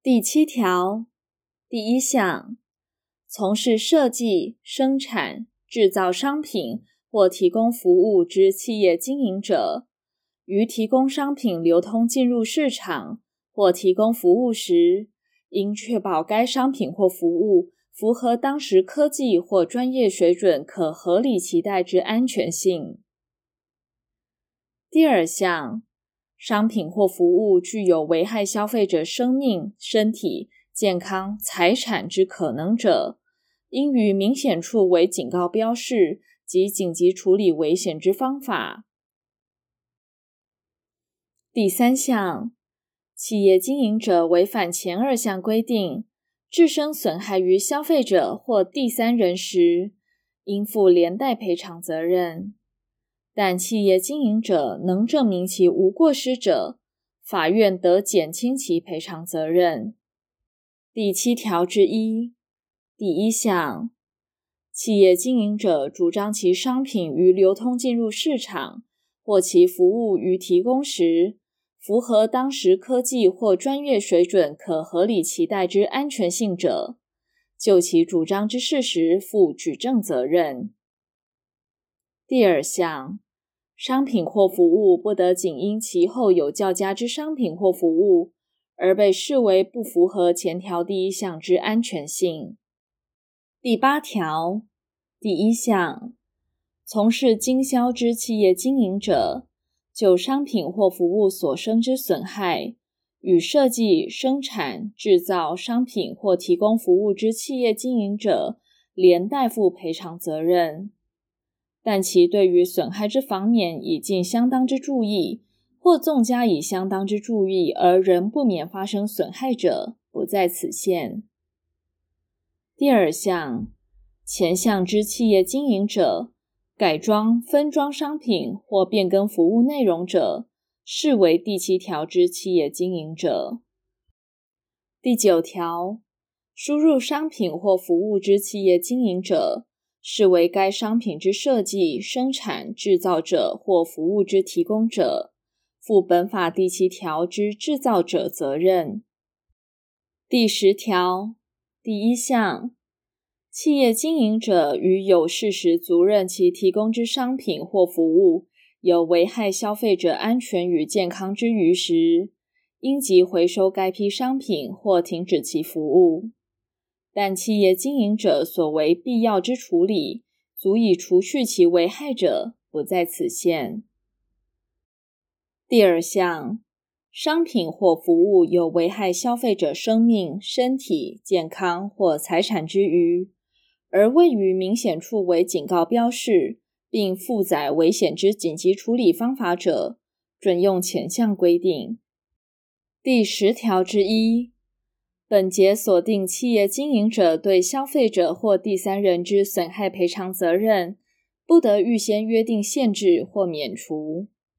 第七条第一项，从事设计、生产、制造商品或提供服务之企业经营者，于提供商品流通进入市场或提供服务时，应确保该商品或服务符合当时科技或专业水准可合理期待之安全性。第二项，商品或服务具有危害消费者生命、身体、健康、财产之可能者，应于明显处为警告标示及紧急处理危险之方法。第三项，企业经营者违反前二项规定，致生损害于消费者或第三人时，应负连带赔偿责任。但企业经营者能证明其无过失者，法院得减轻其赔偿责任。第七条之一第一项，企业经营者主张其商品于流通进入市场或其服务于提供时，符合当时科技或专业水准可合理期待之安全性者，就其主张之事实负举证责任。第二项。商品或服务不得仅因其后有较佳之商品或服务而被视为不符合前条第一项之安全性。第八条第一项，从事经销之企业经营者，就商品或服务所生之损害，与设计、生产、制造商品或提供服务之企业经营者连带负赔偿责任。但其对于损害之防免已尽相当之注意，或纵加以相当之注意而仍不免发生损害者，不在此限。第二项，前项之企业经营者，改装、分装商品或变更服务内容者，视为第七条之企业经营者。第九条，输入商品或服务之企业经营者。视为该商品之设计、生产、制造者或服务之提供者，负本法第七条之制造者责任。第十条第一项，企业经营者于有事实足认其提供之商品或服务有危害消费者安全与健康之余时，应即回收该批商品或停止其服务。但企业经营者所为必要之处理，足以除去其危害者，不在此限。第二项，商品或服务有危害消费者生命、身体、健康或财产之余，而位于明显处为警告标示，并附载危险之紧急处理方法者，准用前项规定。第十条之一。本节锁定企业经营者对消费者或第三人之损害赔偿责任，不得预先约定限制或免除。